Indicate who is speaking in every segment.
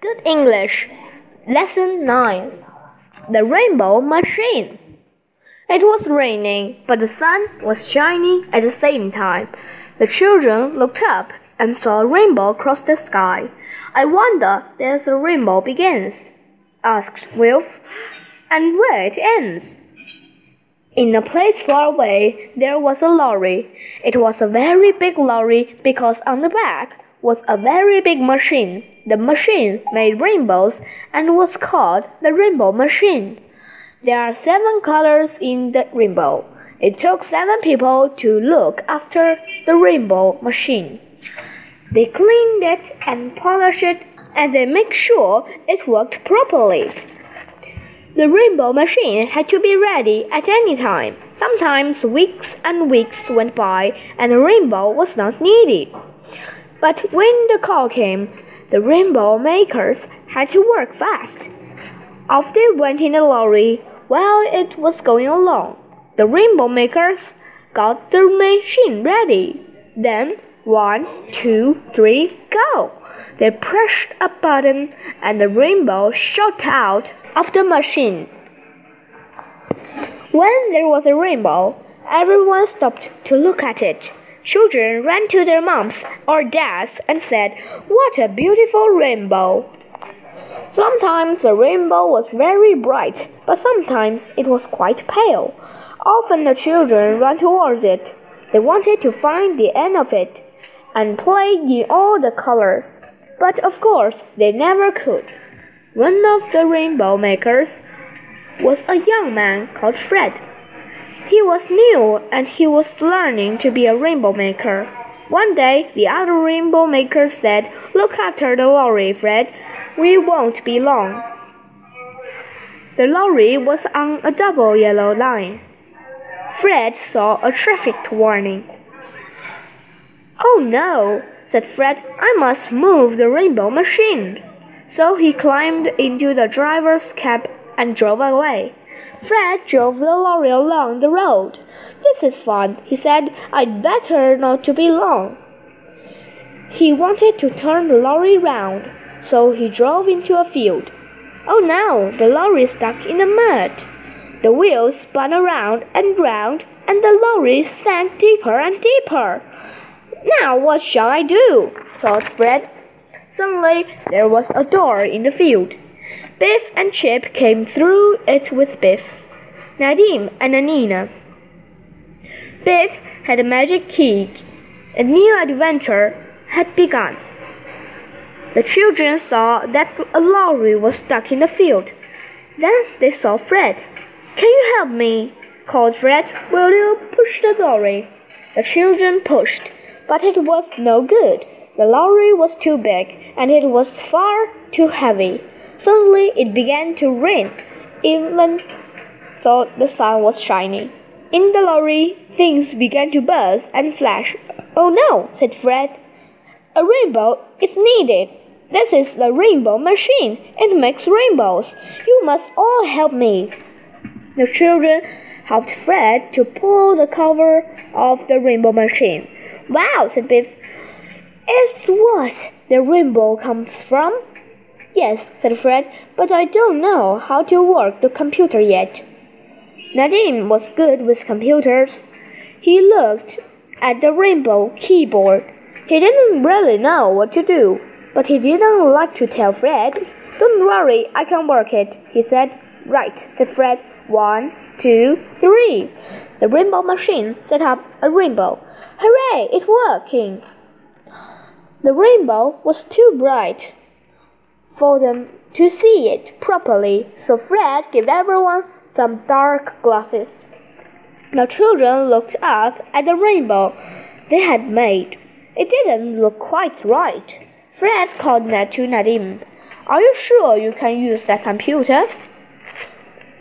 Speaker 1: Good English. Lesson 9 The Rainbow Machine. It was raining, but the sun was shining at the same time. The children looked up and saw a rainbow across the sky. I wonder where the rainbow begins, asked Wilf, and where it ends. In a place far away, there was a lorry. It was a very big lorry because on the back was a very big machine. The machine made rainbows and was called the rainbow machine. There are seven colors in the rainbow. It took seven people to look after the rainbow machine. They cleaned it and polished it and they make sure it worked properly. The rainbow machine had to be ready at any time. Sometimes weeks and weeks went by and the rainbow was not needed. But when the call came, the rainbow makers had to work fast. Off they went in the lorry while it was going along. The rainbow makers got the machine ready. Then, one, two, three, go! They pushed a button and the rainbow shot out of the machine. When there was a rainbow, everyone stopped to look at it. Children ran to their moms or dads and said, What a beautiful rainbow! Sometimes the rainbow was very bright, but sometimes it was quite pale. Often the children ran towards it. They wanted to find the end of it and play in all the colors. But of course, they never could. One of the rainbow makers was a young man called Fred. He was new and he was learning to be a rainbow maker. One day, the other rainbow makers said, Look after the lorry, Fred. We won't be long. The lorry was on a double yellow line. Fred saw a traffic warning. Oh no, said Fred, I must move the rainbow machine. So he climbed into the driver's cab and drove away. Fred drove the lorry along the road. This is fun, he said. I'd better not to be long. He wanted to turn the lorry round, so he drove into a field. Oh no, the lorry stuck in the mud. The wheels spun around and round, and the lorry sank deeper and deeper. Now what shall I do? thought Fred. Suddenly there was a door in the field. Biff and Chip came through it with Biff, Nadim, and Anneena. Biff had a magic key. A new adventure had begun. The children saw that a lorry was stuck in the field. Then they saw Fred. Can you help me? called Fred. Will you push the lorry? The children pushed, but it was no good. The lorry was too big, and it was far too heavy. Suddenly it began to rain, even though the sun was shining. In the lorry, things began to buzz and flash. Oh no, said Fred. A rainbow is needed. This is the rainbow machine. It makes rainbows. You must all help me. The children helped Fred to pull the cover off the rainbow machine. Wow, said Biff. Is what the rainbow comes from? Yes, said Fred, but I don't know how to work the computer yet. Nadim was good with computers. He looked at the rainbow keyboard. He didn't really know what to do, but he didn't like to tell Fred. Don't worry, I can work it, he said. Right, said Fred. One, two, three. The rainbow machine set up a rainbow. Hooray, it's working! The rainbow was too bright for them to see it properly, so Fred gave everyone some dark glasses. The children looked up at the rainbow they had made. It didn't look quite right. Fred called Ned to Nadim. Are you sure you can use that computer?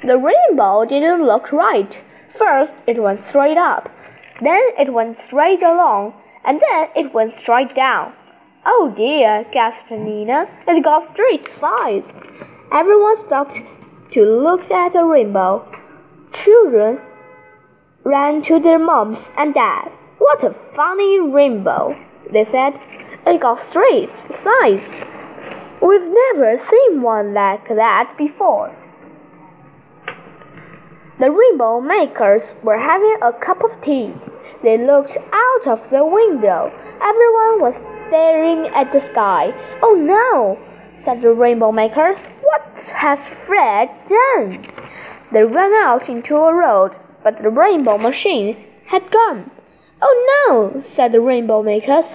Speaker 1: The rainbow didn't look right. First, it went straight up. Then it went straight along. And then it went straight down. Oh dear, gasped Nina. It got straight sides. Everyone stopped to look at the rainbow. Children ran to their moms and dads. What a funny rainbow, they said. It got straight sides. We've never seen one like that before. The rainbow makers were having a cup of tea. They looked out of the window. Everyone was staring at the sky. Oh no, said the rainbow makers. What has Fred done? They ran out into a road, but the rainbow machine had gone. Oh no, said the rainbow makers.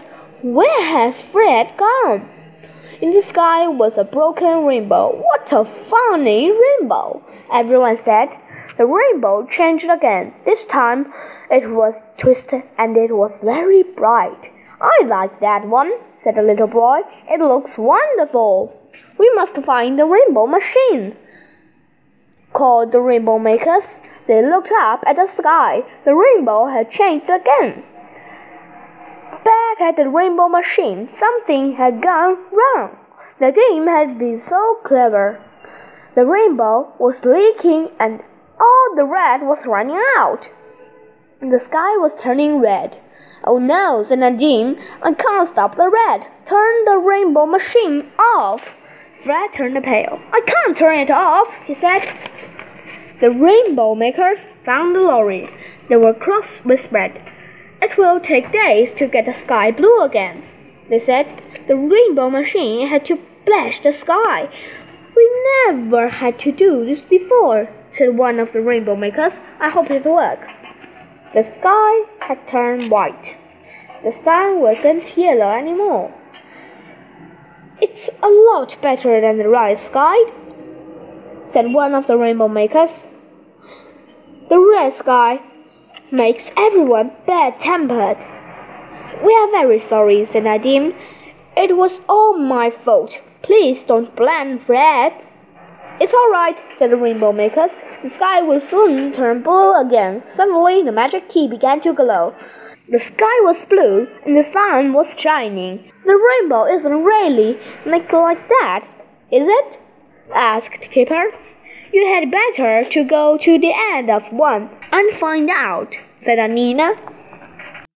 Speaker 1: Where has Fred gone? In the sky was a broken rainbow. What a funny rainbow! Everyone said. The rainbow changed again. This time it was twisted and it was very bright. I like that one, said the little boy. It looks wonderful. We must find the rainbow machine, called the rainbow makers. They looked up at the sky. The rainbow had changed again. Back at the rainbow machine, something had gone wrong. The team had been so clever. The rainbow was leaking and all the red was running out. The sky was turning red. Oh no, said Nadim, I can't stop the red. Turn the rainbow machine off. Fred turned pale. I can't turn it off, he said. The rainbow makers found the lorry. They were cross with Fred. It will take days to get the sky blue again, they said. The rainbow machine had to splash the sky. We never had to do this before said one of the rainbow makers. I hope it works. The sky had turned white. The sun wasn't yellow anymore. It's a lot better than the right sky, said one of the rainbow makers. The red sky makes everyone bad tempered. We are very sorry, said Nadim. It was all my fault. Please don't blame Fred. It's all right, said the rainbow makers. The sky will soon turn blue again. Suddenly, the magic key began to glow. The sky was blue and the sun was shining. The rainbow isn't really made like that, is it? asked Kipper. You had better to go to the end of one and find out, said Anneena.